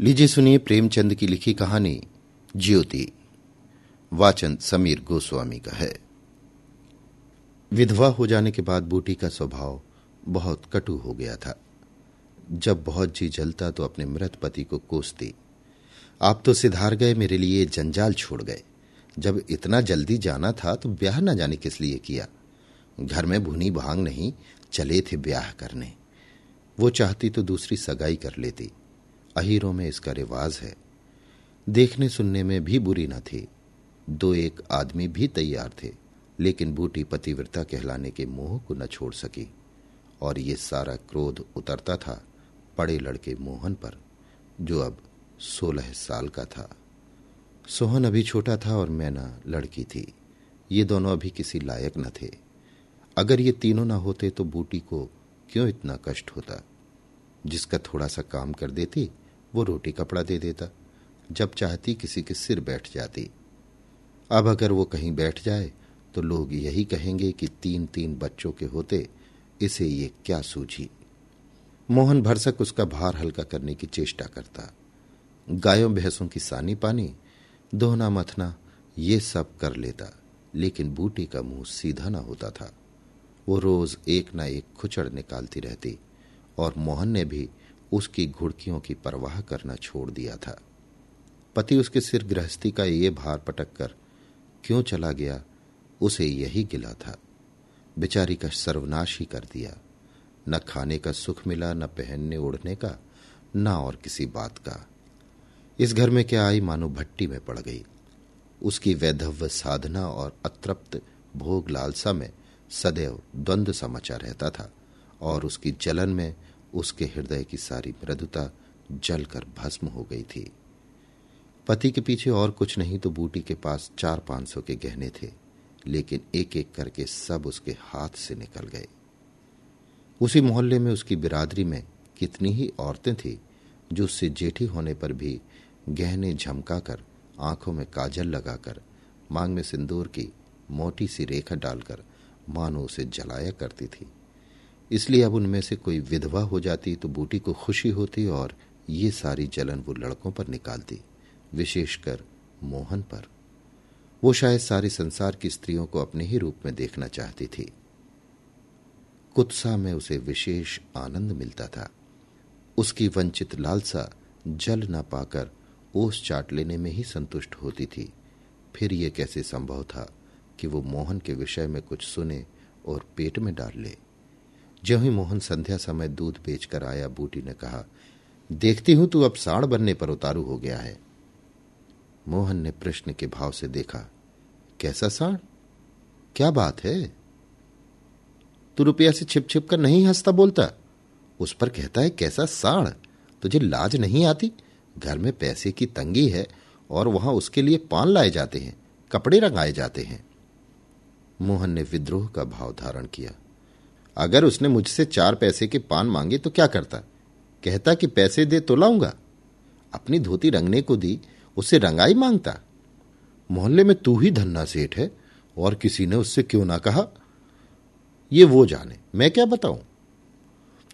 लीजिए सुनिए प्रेमचंद की लिखी कहानी, ज्योति। वाचन समीर गोस्वामी का है। विधवा हो जाने के बाद बूटी का स्वभाव बहुत कटु हो गया था। जब बहुत जी जलता तो अपने मृत पति को कोसती। आप तो सिधार गए, मेरे लिए जंजाल छोड़ गए। जब इतना जल्दी जाना था तो ब्याह न जाने किस लिए किया। घर में भुनी भाँग नहीं, चले थे ब्याह करने। वो चाहती तो दूसरी सगाई कर लेती। अहीरों में इसका रिवाज है। देखने सुनने में भी बुरी न थी। दो एक आदमी भी तैयार थे, लेकिन बूटी पतिव्रता कहलाने के मोह को न छोड़ सकी। और ये सारा क्रोध उतरता था पड़े लड़के मोहन पर, जो अब सोलह साल का था। सोहन अभी छोटा था और मैना लड़की थी। ये दोनों अभी किसी लायक न थे। अगर ये तीनों न होते तो बूटी को क्यों इतना कष्ट होता? जिसका थोड़ा सा काम कर देती, वो रोटी कपड़ा दे देता, जब चाहती किसी के सिर बैठ जाती। अब अगर वो कहीं बैठ जाए तो लोग यही कहेंगे कि तीन तीन बच्चों के होते, इसे ये क्या सूझी। मोहन भरसक उसका भार हल्का करने की चेष्टा करता। गायों भैंसों की सानी पानी, दोहना मथना, ये सब कर लेता, लेकिन बूटी का मुँह सीधा ना होता था। वो रोज एक ना एक खुचड़ निकालती रहती। और मोहन ने भी उसकी घुड़कियों की परवाह करना छोड़ दिया था। पति उसके सिर गृहस्थी का ये भार पटक कर क्यों चला गया, उसे यही गिला था। बेचारी का सर्वनाश ही कर दिया। न खाने का सुख मिला, न पहनने ओढ़ने का, न और किसी बात का। इस घर में क्या आई मानो भट्टी में पड़ गई। उसकी वैधव्य साधना और अतृप्त भोग लालसा में सदैव द्वंद्व समाचा रहता था और उसकी जलन में उसके हृदय की सारी मृदुता जलकर भस्म हो गई थी। पति के पीछे और कुछ नहीं तो बूटी के पास चार पाँच सौ के गहने थे, लेकिन एक एक करके सब उसके हाथ से निकल गए। उसी मोहल्ले में उसकी बिरादरी में कितनी ही औरतें थी, जो उससे जेठी होने पर भी गहने झमका कर आँखों में काजल लगाकर मांग में सिंदूर की मोटी सी रेखा डालकर मानो उसे जलाया करती थी। इसलिए अब उनमें से कोई विधवा हो जाती तो बूटी को खुशी होती और ये सारी जलन वो लड़कों पर निकालती, विशेषकर मोहन पर। वो शायद सारे संसार की स्त्रियों को अपने ही रूप में देखना चाहती थी। कुत्सा में उसे विशेष आनंद मिलता था। उसकी वंचित लालसा जल न पाकर ओस चाट लेने में ही संतुष्ट होती थी। फिर ये कैसे संभव था कि वो मोहन के विषय में कुछ सुने और पेट में डाल ले? जो ही मोहन संध्या समय दूध बेचकर आया, बूटी ने कहा, देखती हूँ तू अब साड़ बनने पर उतारू हो गया है। मोहन ने प्रश्न के भाव से देखा, कैसा साण क्या बात है? तू रुपया से छिप छिप कर नहीं हंसता बोलता? उस पर कहता है, कैसा साण तुझे लाज नहीं आती? घर में पैसे की तंगी है और वहाँ उसके लिए पान लाए जाते हैं, कपड़े रंगाए जाते हैं। मोहन ने विद्रोह का भाव धारण किया। अगर उसने मुझसे चार पैसे के पान मांगे तो क्या करता? कहता कि पैसे दे तो लाऊँगा। अपनी धोती रंगने को दी उससे रंगाई माँगता। मोहल्ले में तू ही धन्ना सेठ है, और किसी ने उससे क्यों ना कहा? ये वो जाने, मैं क्या बताऊँ?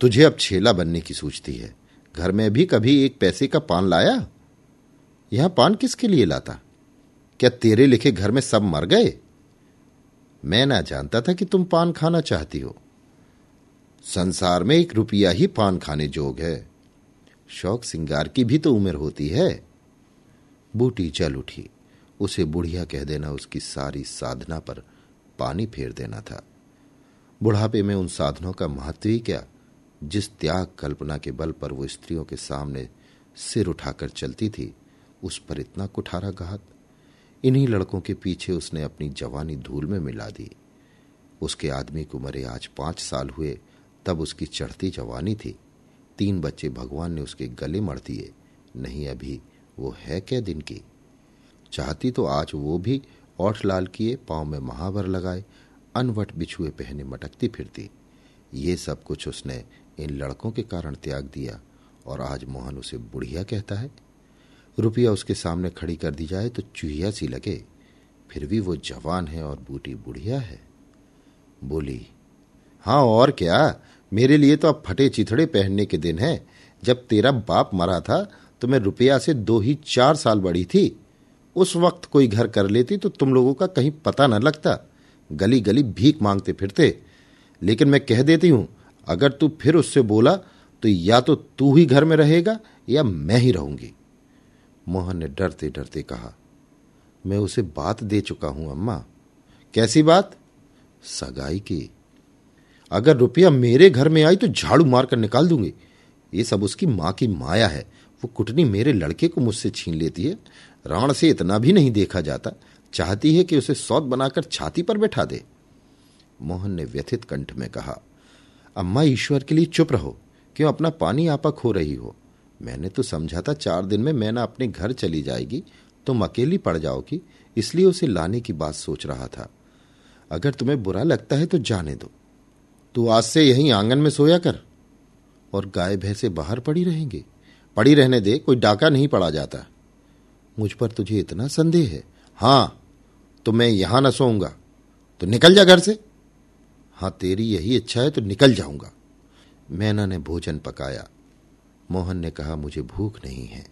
तुझे अब छेला बनने की सोचती है। घर में भी कभी एक पैसे का पान लाया? यहाँ पान किसके लिए लाता? क्या तेरे लिखे घर में सब मर गए? मैं ना जानता था कि तुम पान खाना चाहती हो। संसार में एक रुपया ही पान खाने जोग है। शौक सिंगार की भी तो उम्र होती है। बूटी चल उठी। उसे बुढ़िया कह देना उसकी सारी साधना पर पानी फेर देना था। बुढ़ापे में उन साधनों का महत्व ही क्या? जिस त्याग कल्पना के बल पर वो स्त्रियों के सामने सिर उठाकर चलती थी, उस पर इतना कुठारा घात इन्हीं लड़कों के पीछे उसने अपनी जवानी धूल में मिला दी। उसके आदमी को मरे आज पाँच साल हुए। तब उसकी चढ़ती जवानी थी। तीन बच्चे भगवान ने उसके गले मर दिए। नहीं, अभी वो है क्या दिन की? चाहती तो आज वो भी ओठ लाल किए, पाँव में महावर लगाए, अनवट बिछुए पहने मटकती फिरती। ये सब कुछ उसने इन लड़कों के कारण त्याग दिया और आज मोहन उसे बुढ़िया कहता है। रुपया उसके सामने खड़ी कर दी जाए तो चूहिया सी लगे। फिर भी वो जवान है और बूटी बुढ़िया है। बोली हाँ और क्या? मेरे लिए तो अब फटे चिथड़े पहनने के दिन है। जब तेरा बाप मरा था तो मैं रुपया से दो ही चार साल बड़ी थी। उस वक्त कोई घर कर लेती तो तुम लोगों का कहीं पता न लगता। गली गली भीख मांगते फिरते। लेकिन मैं कह देती हूँ, अगर तू फिर उससे बोला तो या तो तू ही घर में रहेगा, या मैं ही रहूँगी। मोहन ने डरते डरते कहा, मैं उसे बात दे चुका हूँ, अम्मा। कैसी बात? सगाई की। अगर रुपया मेरे घर में आई तो झाड़ू मारकर निकाल दूँगी। ये सब उसकी माँ की माया है। वो कुटनी मेरे लड़के को मुझसे छीन लेती है। राण से इतना भी नहीं देखा जाता। चाहती है कि उसे सौत बनाकर छाती पर बैठा दे। मोहन ने व्यथित कंठ में कहा, अम्मा, ईश्वर के लिए चुप रहो। क्यों अपना पानी आपा खो रही हो? मैंने तो समझा था चार दिन में मैना अपने घर चली जाएगी। तुम अकेली पड़ जाओगी। इसलिए उसे लाने की बात सोच रहा था। अगर तुम्हें बुरा लगता है तो जाने दो। तू आज से यहीं आँगन में सोया कर। और गाय भैंसे बाहर पड़ी रहेंगे। पड़ी रहने दे, कोई डाका नहीं पड़ा जाता। मुझ पर तुझे इतना संदेह है। हाँ तो मैं यहाँ न सोऊँगा। तो निकल जा घर से। हाँ, तेरी यही इच्छा है तो निकल जाऊँगा। मैना ने भोजन पकाया। मोहन ने कहा, मुझे भूख नहीं है।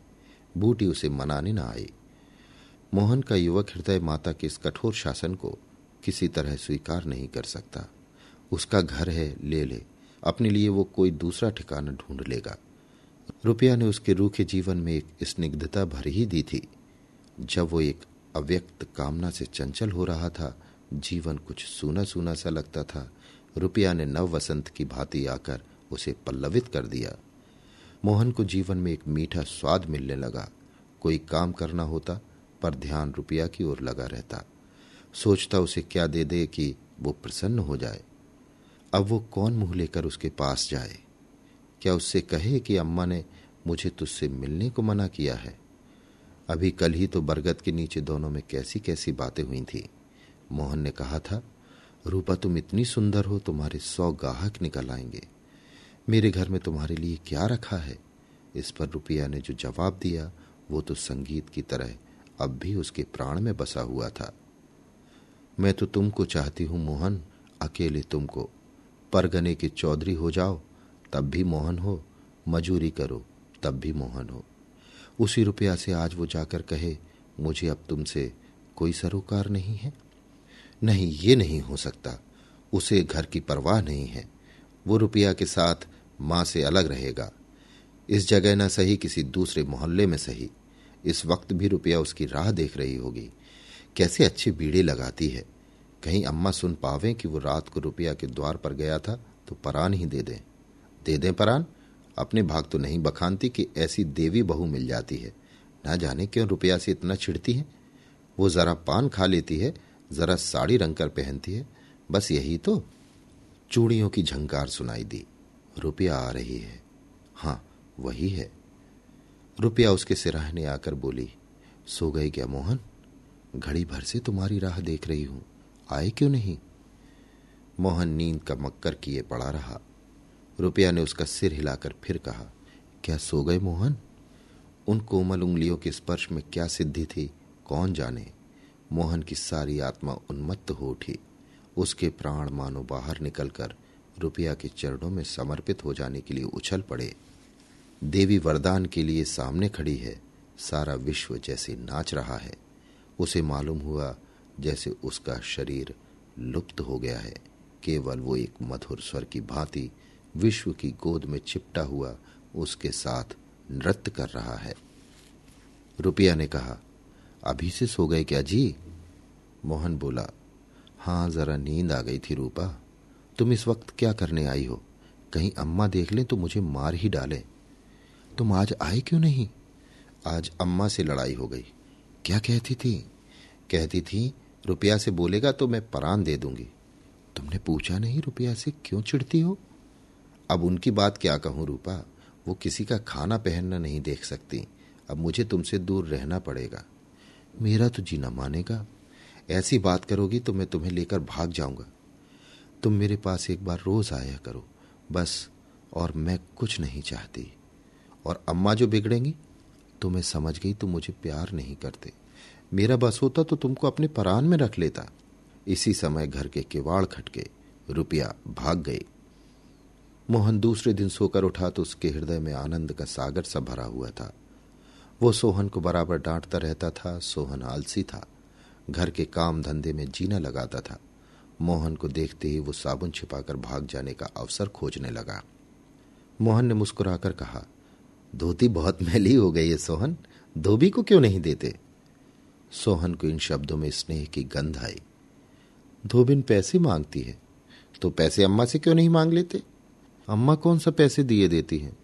बूटी उसे मनाने न आई। मोहन का युवक हृदय माता के इस कठोर शासन को किसी तरह स्वीकार नहीं कर सकता। उसका घर है, ले ले। अपने लिए वो कोई दूसरा ठिकाना ढूंढ लेगा। रुपया ने उसके रूखे जीवन में एक स्निग्धता भर ही दी थी। जब वो एक अव्यक्त कामना से चंचल हो रहा था, जीवन कुछ सूना सूना सा लगता था। रुपया ने नव वसंत की भांति आकर उसे पल्लवित कर दिया। मोहन को जीवन में एक मीठा स्वाद मिलने लगा। कोई काम करना होता, पर ध्यान रुपया की ओर लगा रहता। सोचता उसे क्या दे दे कि वो प्रसन्न हो जाए। अब वो कौन मुँह लेकर उसके पास जाए? क्या उससे कहे कि अम्मा ने मुझे तुझसे मिलने को मना किया है? अभी कल ही तो बरगद के नीचे दोनों में कैसी कैसी बातें हुई थी। मोहन ने कहा था, रूपा, तुम इतनी सुंदर हो, तुम्हारे सौ गाहक निकल आएँगे। मेरे घर में तुम्हारे लिए क्या रखा है? इस पर रुपया ने जो जवाब दिया, वो तो संगीत की तरह अब भी उसके प्राण में बसा हुआ था। मैं तो तुमको चाहती हूँ, मोहन, अकेले तुमको। परगने के चौधरी हो जाओ, तब भी मोहन हो, मजूरी करो, तब भी मोहन हो। उसी रुपया से आज वो जाकर कहे, मुझे अब तुमसे कोई सरोकार नहीं है। नहीं, ये नहीं हो सकता। उसे घर की परवाह नहीं है। वो रुपया के साथ माँ से अलग रहेगा। इस जगह न सही, किसी दूसरे मोहल्ले में सही। इस वक्त भी रुपया उसकी राह देख रही होगी। कैसे अच्छे बीड़े लगाती है। कहीं अम्मा सुन पावे कि वो रात को रुपया के द्वार पर गया था तो परान ही दे दें। दे दें परान? अपने भाग तो नहीं बखानती कि ऐसी देवी बहू मिल जाती है। ना जाने क्यों रुपया से इतना छिड़ती है? वो जरा पान खा लेती है, जरा साड़ी रंग कर पहनती है। बस यही तो चूड़ियों की झंकार सुनाई दी। रुपया आ रही है। हाँ वही है। रुपया उसके सिराहने आकर बोली, सो गई क्या मोहन? घड़ी भर से तुम्हारी राह देख रही हूँ। आए क्यों नहीं? मोहन नींद का मक्कर किए पड़ा रहा। रुपया ने उसका सिर हिलाकर फिर कहा, क्या सो गए मोहन? उन कोमल उंगलियों के स्पर्श में क्या सिद्धि थी? कौन जाने? मोहन की सारी आत्मा उन्मत्त हो उठी। उसके प्राण मानो बाहर निकलकर रुपया के चरणों में समर्पित हो जाने के लिए उछल पड़े। देवी वरदान के लिए सामने खड़ी है। सारा विश्व जैसे नाच रहा है। उसे मालूम हुआ जैसे उसका शरीर लुप्त हो गया है। केवल वो एक मधुर स्वर की भांति विश्व की गोद में चिपटा हुआ उसके साथ नृत्य कर रहा है। रुपया ने कहा, अभी से सो गए क्या जी? मोहन बोला, हाँ, जरा नींद आ गई थी रूपा। तुम इस वक्त क्या करने आई हो? कहीं अम्मा देख लें तो मुझे मार ही डाले। तुम आज आए क्यों नहीं? आज अम्मा से लड़ाई हो गई। क्या कहती थी? कहती थी रुपया से बोलेगा तो मैं परान दे दूँगी। तुमने पूछा नहीं रुपया से क्यों चिढ़ती हो? अब उनकी बात क्या कहूँ रूपा? वो किसी का खाना पहनना नहीं देख सकती। अब मुझे तुमसे दूर रहना पड़ेगा। मेरा तो जीना मानेगा। ऐसी बात करोगी तो मैं तुम्हें लेकर भाग जाऊँगा। तुम मेरे पास एक बार रोज आया करो। बस, और मैं कुछ नहीं चाहती। और अम्मा जो बिगड़ेंगी तो मैं समझ गई तुम मुझे प्यार नहीं करते। मेरा बस होता तो तुमको अपने परान में रख लेता। इसी समय घर के किवाड़ खटके रुपया भाग गई मोहन दूसरे दिन सोकर उठा तो उसके हृदय में आनंद का सागर सा भरा हुआ था। वो सोहन को बराबर डांटता रहता था, सोहन आलसी था। घर के काम धंधे में जीना लगाता था। मोहन को देखते ही वो साबुन छिपाकर भाग जाने का अवसर खोजने लगा। मोहन ने मुस्कुराकर कहा, धोती बहुत मैली हो गई है, सोहन। धोबी को क्यों नहीं देते? सोहन को इन शब्दों में स्नेह की गंध आई। धोबिन पैसे मांगती है तो पैसे अम्मा से क्यों नहीं मांग लेते? अम्मा कौन सा पैसे दिए देती हैं?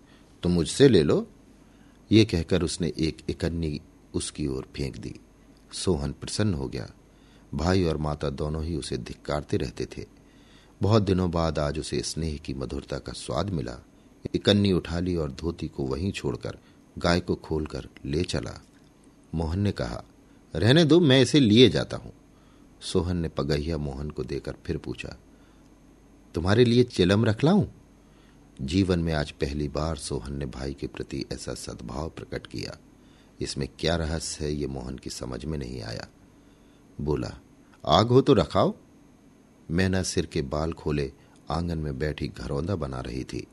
तो मुझसे ले लो। ये कहकर उसने एक इकन्नी उसकी ओर फेंक दी। सोहन प्रसन्न हो गया। भाई और माता दोनों ही उसे धिक्कारते रहते थे। बहुत दिनों बाद आज उसे स्नेह की मधुरता का स्वाद मिला। इकन्नी उठा ली और धोती को वहीं छोड़कर गाय को खोलकर ले चला। मोहन ने कहा रहने दो, मैं इसे लिए जाता हूँ। सोहन ने पगहिया मोहन को देकर फिर पूछा, तुम्हारे लिए चिलम रख लाऊं? जीवन में आज पहली बार सोहन ने भाई के प्रति ऐसा सद्भाव प्रकट किया। इसमें क्या रहस्य है ये मोहन की समझ में नहीं आया। बोला, आग हो तो रखाओ। मैना सिर के बाल खोले आँगन में बैठी घरौंदा बना रही थी।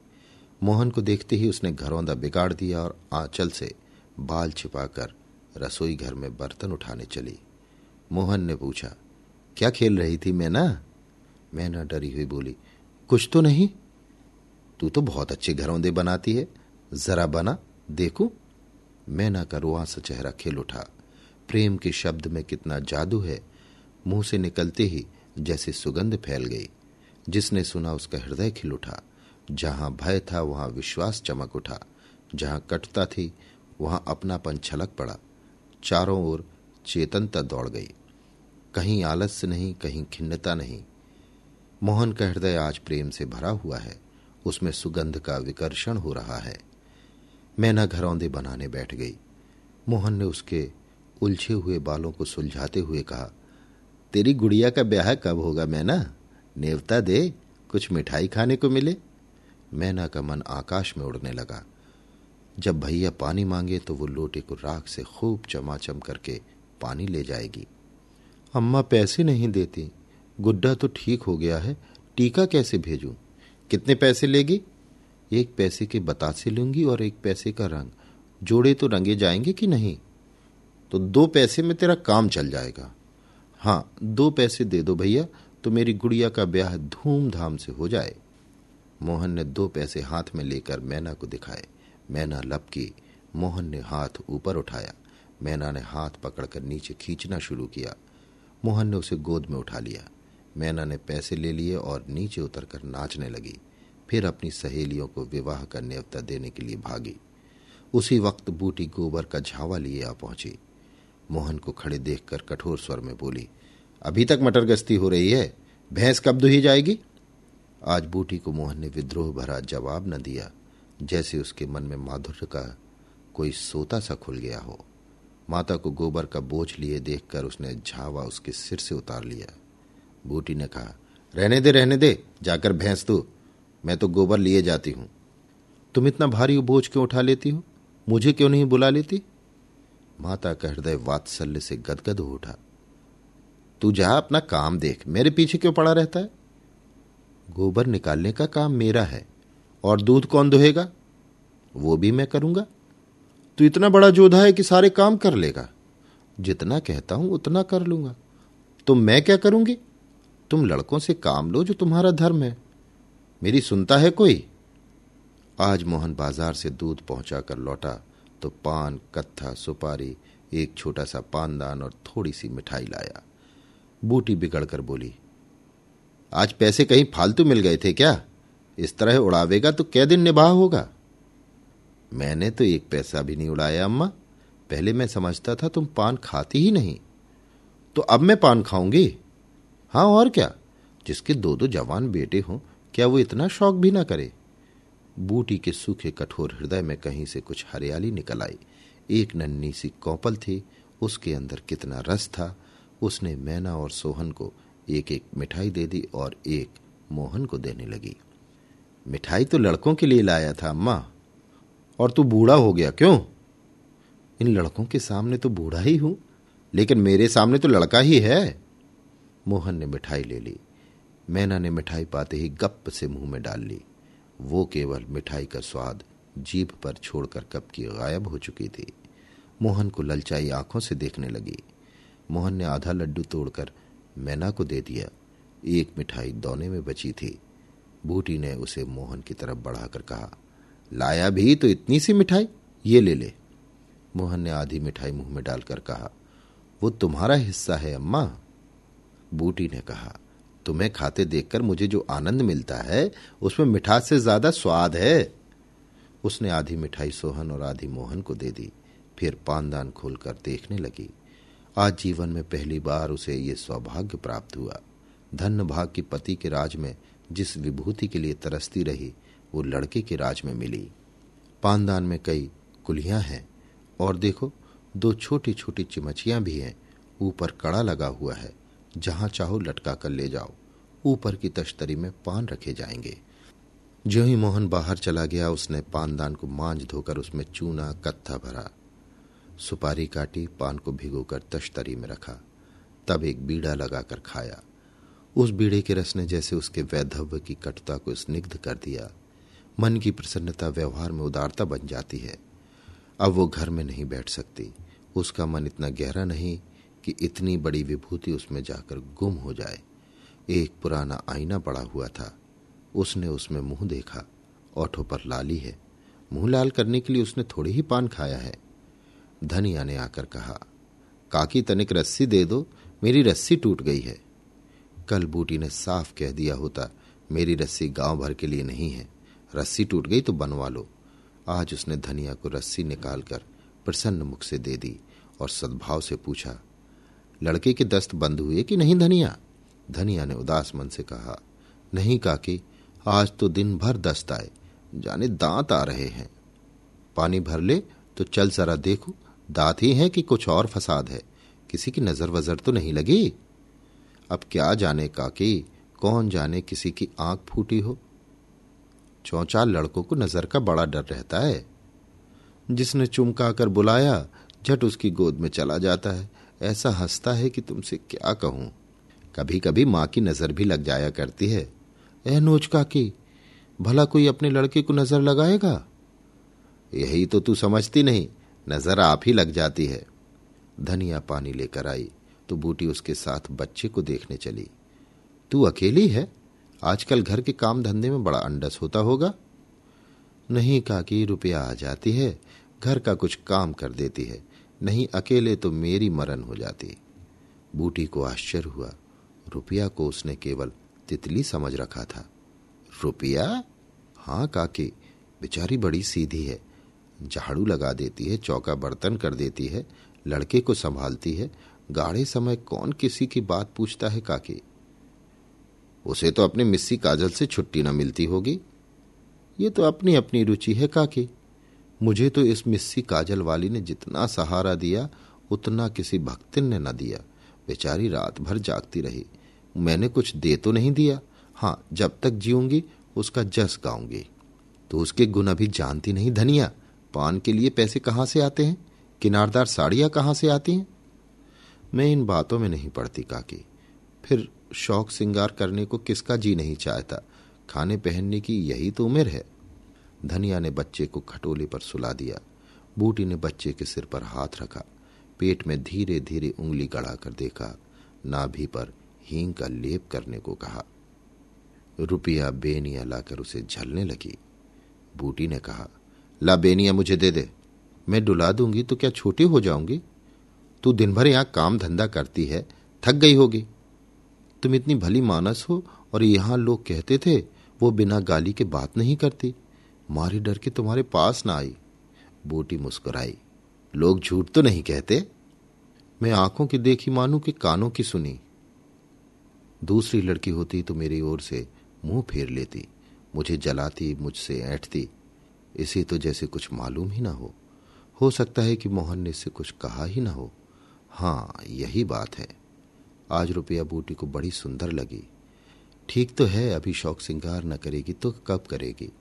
मोहन को देखते ही उसने घरौंदा बिगाड़ दिया और आंचल से बाल छिपाकर रसोई घर में बर्तन उठाने चली। मोहन ने पूछा, क्या खेल रही थी मैना? मैना डरी हुई बोली, कुछ तो नहीं। तू तो बहुत अच्छे घरौंदे बनाती है। जरा बना, देखू। मैना का रुआ सा चेहरा खिल उठा। प्रेम के शब्द में कितना जादू है। मुँह से निकलते ही जैसे सुगंध फैल गई। जिसने सुना उसका हृदय खिल उठा। जहाँ भय था, वहाँ विश्वास चमक उठा। जहाँ कटता थी, वहाँ अपनापन छलक पड़ा। चारों ओर चेतनता दौड़ गई। कहीं आलस्य नहीं, कहीं खिन्नता नहीं। मोहन का हृदय आज प्रेम से भरा हुआ है। उसमें सुगंध का विकर्षण हो रहा है। मैना घरौंदे बनाने बैठ गई। मोहन ने उसके उलझे हुए बालों को सुलझाते हुए कहा, तेरी गुड़िया का ब्याह कब होगा मैना? नेवता दे, कुछ मिठाई खाने को मिले? मैना का मन आकाश में उड़ने लगा। जब भैया पानी मांगे तो वो लोटे को राख से खूब चमाचम करके पानी ले जाएगी। अम्मा पैसे नहीं देती। गुड्डा तो ठीक हो गया है। टीका कैसे भेजूं? कितने पैसे लेगी? एक पैसे के बतासे लूँगी और एक पैसे का रंग। जोड़े तो रंगे जाएँगे कि नहीं? तो दो पैसे में तेरा काम चल जाएगा। हाँ दो पैसे दे दो भैया तो मेरी गुड़िया का ब्याह धूमधाम से हो जाए। मोहन ने दो पैसे हाथ में लेकर मैना को दिखाए। मैना लपकी मोहन ने हाथ ऊपर उठाया। मैना ने हाथ पकड़कर नीचे खींचना शुरू किया। मोहन ने उसे गोद में उठा लिया। मैना ने पैसे ले लिए और नीचे उतरकर नाचने लगी। फिर अपनी सहेलियों को विवाह का न्यवता देने के लिए भागी। उसी वक्त बूटी गोबर का झावा लिए आ पहुँची। मोहन को खड़े देखकर कठोर स्वर में बोली, अभी तक मटर हो रही है? भैंस कब दुही जाएगी? आज बूटी को मोहन ने विद्रोह भरा जवाब न दिया। जैसे उसके मन में माधुर्य का कोई सोता सा खुल गया हो। माता को गोबर का बोझ लिए देखकर उसने झावा उसके सिर से उतार लिया। बूटी ने कहा, रहने दे रहने दे, जाकर भैंस तू। मैं तो गोबर लिए जाती हूँ। तुम इतना भारी बोझ क्यों उठा लेती हो? मुझे क्यों नहीं बुला लेती? माता का हृदय वात्सल्य से गदगद हो उठा। तू जा, अपना काम देख, मेरे पीछे क्यों पड़ा रहता है? गोबर निकालने का काम मेरा है। और दूध कौन दुहेगा? वो भी मैं करूँगा। तू इतना बड़ा जोधा है कि सारे काम कर लेगा। जितना कहता हूँ, उतना कर लूँगा। तो मैं क्या करूँगी? तुम लड़कों से काम लो जो तुम्हारा धर्म है। मेरी सुनता है कोई? आज मोहन बाज़ार से दूध पहुंचाकर लौटा तो पान, कत्था, सुपारी, एक छोटा सा पानदान और थोड़ी सी मिठाई लाया। बूटी बिगड़कर बोली, आज पैसे कहीं फालतू मिल गए थे क्या? इस तरह उड़ावेगा तो कै दिन निबाह होगा। मैंने तो एक पैसा भी नहीं उड़ाया, अम्मा। पहले मैं समझता था तुम पान खाती ही नहीं। तो अब मैं पान खाऊँगी? हाँ और क्या? जिसके दो दो जवान बेटे हों, क्या वो इतना शौक भी ना करे? बूटी के सूखे कठोर हृदय में कहीं से कुछ हरियाली निकल आई। एक नन्ही सी कौपल थी, उसके अंदर कितना रस था। उसने मैना और सोहन को एक एक मिठाई दे दी और एक मोहन को देने लगी। मिठाई तो लड़कों के लिए लाया था, अम्मा। और तू बूढ़ा हो गया क्यों? इन लड़कों के सामने तो बूढ़ा ही हूँ, लेकिन मेरे सामने तो लड़का ही है। मोहन ने मिठाई ले ली। मैना ने मिठाई पाते ही गप से मुँह में डाल ली। वो केवल मिठाई का स्वाद जीभ पर छोड़कर कब की गायब हो चुकी थी। मोहन को ललचाई आँखों से देखने लगी। मोहन ने आधा लड्डू तोड़कर मैना को दे दिया। एक मिठाई दौने में बची थी। बूटी ने उसे मोहन की तरफ़ बढ़ाकर कहा, लाया भी तो इतनी सी मिठाई, ये ले ले। मोहन ने आधी मिठाई मुँह में डालकर कहा, वो तुम्हारा हिस्सा है, अम्मा। बूटी ने कहा, तुम्हें खाते देखकर मुझे जो आनंद मिलता है, उसमें मिठास से ज़्यादा स्वाद है। उसने आधी मिठाई सोहन और आधी मोहन को दे दी, फिर पानदान खोलकर देखने लगी। आज जीवन में पहली बार उसे ये सौभाग्य प्राप्त हुआ। धन्य भाग की पति के राज में जिस विभूति के लिए तरसती रही, वो लड़के के राज में मिली। पानदान में कई कुलियाँ हैं, और देखो, दो छोटी छोटी चिमचियाँ भी हैं। ऊपर कड़ा लगा हुआ है, जहाँ चाहो लटका कर ले जाओ। ऊपर की तश्तरी में पान रखे जाएँगे। जो ही मोहन बाहर चला गया, उसने पानदान को मांझ धोकर उसमें चूना, कत्था भरा। सुपारी काटी, पान को भिगोकर तश्तरी में रखा। तब एक बीड़ा लगाकर खाया। उस बीड़े के रस ने जैसे उसके वैधव्य की कटुता को स्निग्ध कर दिया। मन की प्रसन्नता व्यवहार में उदारता बन जाती है। अब वो घर में नहीं बैठ सकती। उसका मन इतना गहरा नहीं कि इतनी बड़ी विभूति उसमें जाकर गुम हो जाए। एक पुराना आईना पड़ा हुआ था। उसने उसमें मुँह देखा। ओठों पर लाली है। मुँह लाल करने के लिए उसने थोड़ी ही पान खाया है। धनिया ने आकर कहा, काकी, तनिक रस्सी दे दो। मेरी रस्सी टूट गई है। कल बूटी ने साफ़ कह दिया होता, मेरी रस्सी गाँव भर के लिए नहीं है। रस्सी टूट गई तो बनवा लो। आज उसने धनिया को रस्सी निकालकर प्रसन्न मुख से दे दी और सद्भाव से पूछा, लड़के के दस्त बंद हुए कि नहीं धनिया? धनिया ने उदास मन से कहा, नहीं काकी, आज तो दिन भर दस्त आए, जाने दांत आ रहे हैं। पानी भर ले तो चल जरा देखो, दांत ही है कि कुछ और फसाद है, किसी की नज़र वजर तो नहीं लगी? अब क्या जाने काकी, कौन जाने किसी की आँख फूटी हो? चौचार लड़कों को नज़र का बड़ा डर रहता है। जिसने चुमका कर बुलाया, झट उसकी गोद में चला जाता है। ऐसा हंसता है कि तुमसे क्या कहूँ। कभी कभी माँ की नज़र भी लग जाया करती है। ए नोच काकी, भला कोई अपने लड़के को नज़र लगाएगा? यही तो तू समझती नहीं, नज़र आप ही लग जाती है। धनिया पानी लेकर आई। तो बूटी उसके साथ बच्चे को देखने चली। तू अकेली है? आजकल घर के काम धंधे में बड़ा अंडस होता होगा? नहीं काकी, रुपया आ जाती है। घर का कुछ काम कर देती है। नहीं अकेले तो मेरी मरण हो जाती। बूटी को आश्चर्य हुआ। रुपया को उसने केवल तितली समझ रखा था। रुपया? हाँ काकी, बेचारी बड़ी सीधी है। झाड़ू लगा देती है, चौका बर्तन कर देती है, लड़के को संभालती है गाढ़े समय कौन किसी की बात पूछता है काकी? उसे तो अपनी मिस्सी काजल से छुट्टी न मिलती होगी। ये तो अपनी अपनी रुचि है काकी। मुझे तो इस मिस्सी काजल वाली ने जितना सहारा दिया, उतना किसी भक्तिन ने न दिया। बेचारी रात भर जागती रही। मैंने कुछ दे तो नहीं दिया। हाँ जब तक जीऊँगी, उसका जस गाऊँगी। तो उसके गुण अभी जानती नहीं धनिया। पान के लिए पैसे कहाँ से आते हैं? किनारदार साड़ियाँ कहाँ से आती हैं? मैं इन बातों में नहीं पड़ती काकी। फिर शौक सिंगार करने को किसका जी नहीं चाहता? खाने पहनने की यही तो उम्र है। धनिया ने बच्चे को खटोले पर सुला दिया। बूटी ने बच्चे के सिर पर हाथ रखा। पेट में धीरे धीरे उंगली गड़ाकर देखा। नाभि पर हींग का लेप करने को कहा। रुपया बेनिया लाकर उसे झलने लगी। बूटी ने कहा, ला बेनिया मुझे दे दे। मैं डुला दूँगी तो क्या छोटी हो जाऊँगी? तू दिन भर यहाँ काम धंधा करती है, थक गई होगी। तुम इतनी भली मानस हो और यहाँ लोग कहते थे, वो बिना गाली के बात नहीं करती। मारे डर के तुम्हारे पास ना आई। बोटी मुस्कुराई। लोग झूठ तो नहीं कहते? मैं आँखों की देखी मानू कि कानों की सुनी। दूसरी लड़की होती तो मेरी ओर से मुँह फेर लेती, मुझे जलाती, मुझसे ऐठती। इसे तो जैसे कुछ मालूम ही ना हो। हो सकता है कि मोहन ने इससे कुछ कहा ही ना हो। हाँ यही बात है। आज रुपया बूटी को बड़ी सुंदर लगी। ठीक तो है, अभी शौक सिंगार न करेगी तो कब करेगी?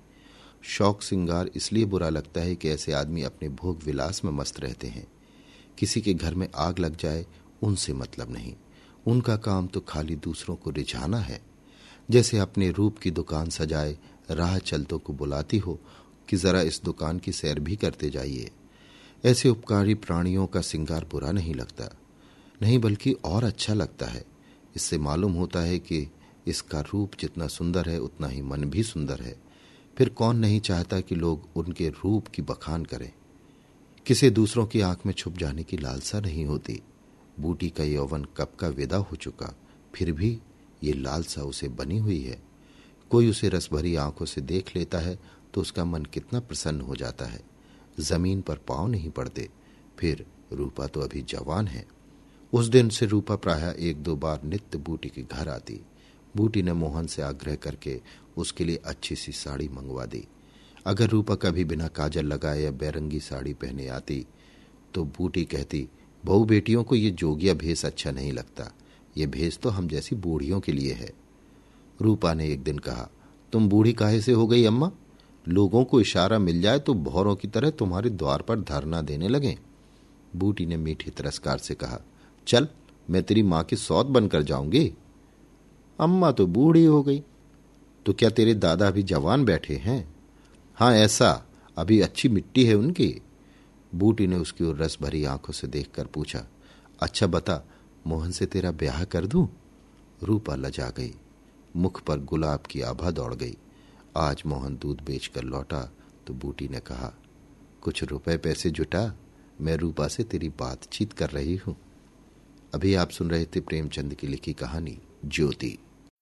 शौक सिंगार इसलिए बुरा लगता है कि ऐसे आदमी अपने भोग विलास में मस्त रहते हैं। किसी के घर में आग लग जाए, उनसे मतलब नहीं। उनका काम तो खाली दूसरों को रिझाना है। जैसे अपने रूप की दुकान सजाए, राह चलतों को बुलाती हो कि जरा इस दुकान की सैर भी करते जाइए। ऐसे उपकारी प्राणियों का सिंगार बुरा नहीं लगता, नहीं बल्कि और अच्छा लगता है। इससे मालूम होता है कि इसका रूप जितना सुंदर है, उतना ही मन भी सुंदर है। फिर कौन नहीं चाहता कि लोग उनके रूप की बखान करें? किसी दूसरों की आँख में छुप जाने की लालसा नहीं होती? बूटी का यौवन कब का विदा हो चुका? फिर भी ये लालसा उसे बनी हुई है। कोई उसे रस भरी आँखों से देख लेता है तो उसका मन कितना प्रसन्न हो जाता है। ज़मीन पर पाँव नहीं पड़ते। फिर रूपा तो अभी जवान है। उस दिन से रूपा प्राय एक दो बार नित्य बूटी के घर आती। बूटी ने मोहन से आग्रह करके उसके लिए अच्छी सी साड़ी मंगवा दी। अगर रूपा कभी बिना काजल लगाए या बैरंगी साड़ी पहने आती तो बूटी कहती, बहु बेटियों को ये जोगिया भेस अच्छा नहीं लगता। ये भेस तो हम जैसी बूढ़ियों के लिए है। रूपा ने एक दिन कहा, तुम बूढ़ी काहे से हो गई, अम्मा? लोगों को इशारा मिल जाए तो भौरों की तरह तुम्हारे द्वार पर धरना देने लगे। बूटी ने मीठी तिरस्कार से कहा, चल, मैं तेरी माँ की सौत बनकर जाऊँगी। अम्मा तो बूढ़ी हो गई। तो क्या तेरे दादा अभी जवान बैठे हैं? हाँ ऐसा। अभी अच्छी मिट्टी है उनकी। बूटी ने उसकी ओर रस भरी आँखों से देखकर पूछा अच्छा बता, मोहन से तेरा ब्याह कर दूँ? रूपा लजा गई। मुख पर गुलाब की आभा दौड़ गई। आज मोहन दूध बेचकर लौटा तो बूटी ने कहा, कुछ रुपए पैसे जुटा, मैं रूपा से तेरी बातचीत कर रही हूँ। अभी आप सुन रहे थे प्रेमचंद की लिखी कहानी ज्योति।